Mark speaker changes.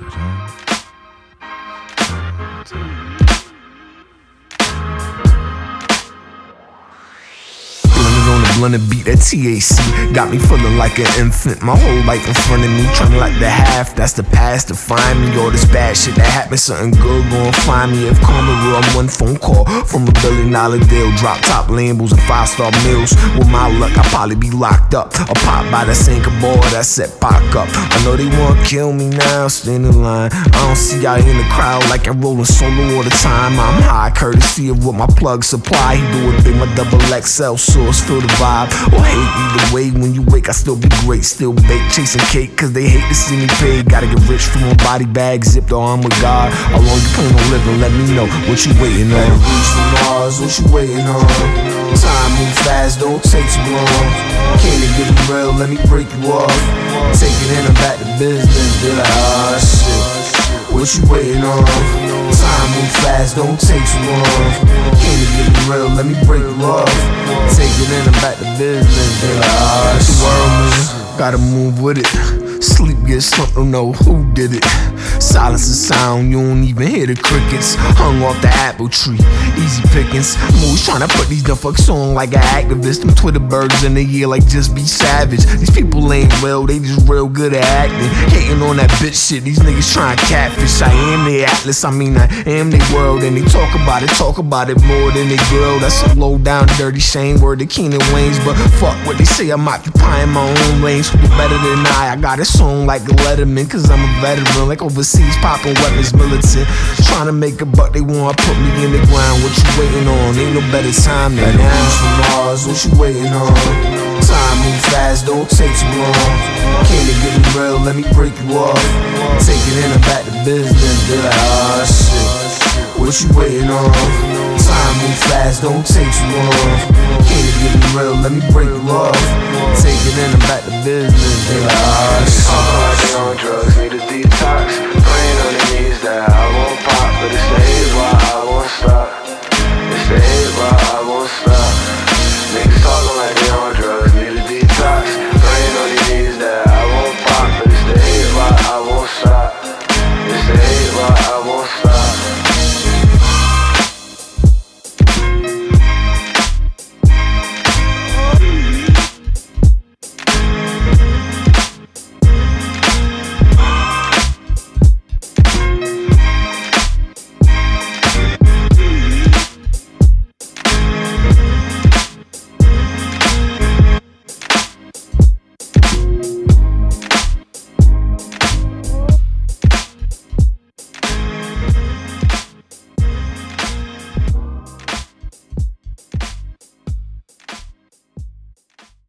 Speaker 1: da, da. Blunted beat that TAC got me feeling like an infant. My whole life in front of me, trying like the half. That's the past to find me. All this bad shit that happened, something good gon' find me. If karma real, I'm one phone call from a billion dollar deal. Drop top Lambos and five star meals. With my luck, I'll probably be locked up. A pop by the sink boy that set Pac up. I know they wanna kill me now, stand in line. I don't see y'all in the crowd like I'm rolling solo all the time. I'm high, courtesy of what my plug supply. He do it big, my double XL source, feel the vibe vibe or hate. Either way, when you wake, I still be great. Still bake, chasing cake, cause they hate to see me pay. Gotta get rich from a body bag, zipped on with God. How long you plan on living? Let me know what you waiting on.
Speaker 2: Reach for Mars, what you waiting on? Time move fast, don't take too long. Can't it get real? Let me break you off. Take it in and back to business. Be like, ah, shit. What you waiting on? Time move fast, don't take too. Can't it get real? Let me break you off it in and back to business. They like, ah,
Speaker 1: world gotta move with it. Sleep gets slumped, don't know who did it. Silence is sound, you don't even hear the crickets. Hung off the apple tree, easy pickings. Always trying to put these dumb fucks on like an activist. Them Twitter birds in the year like just be savage. These people ain't real, they just real good at acting. Hating on that bitch shit, these niggas trying to catfish. I am the atlas, I mean I am the world. And they talk about it, talk about it more than they girl. That's a low down, dirty shame word to Keenen Wayans. But fuck what they say, I'm occupying my own lanes. Who better than I? I got it song like a Letterman, cause I'm a veteran, like overseas popping weapons, militant. Trying to make a buck, they wanna put me in the ground. What you waiting on? Ain't no better time than now.
Speaker 2: from Mars, what you waiting on? Time move fast, don't take too long. Can't it get me real? Let me break you off. Take it in and back to business. Be like, ah, shit. What you waiting on? Time move fast, don't take too long. Can't get me real? Let me break off. Take it in and back to business. Be like, ah,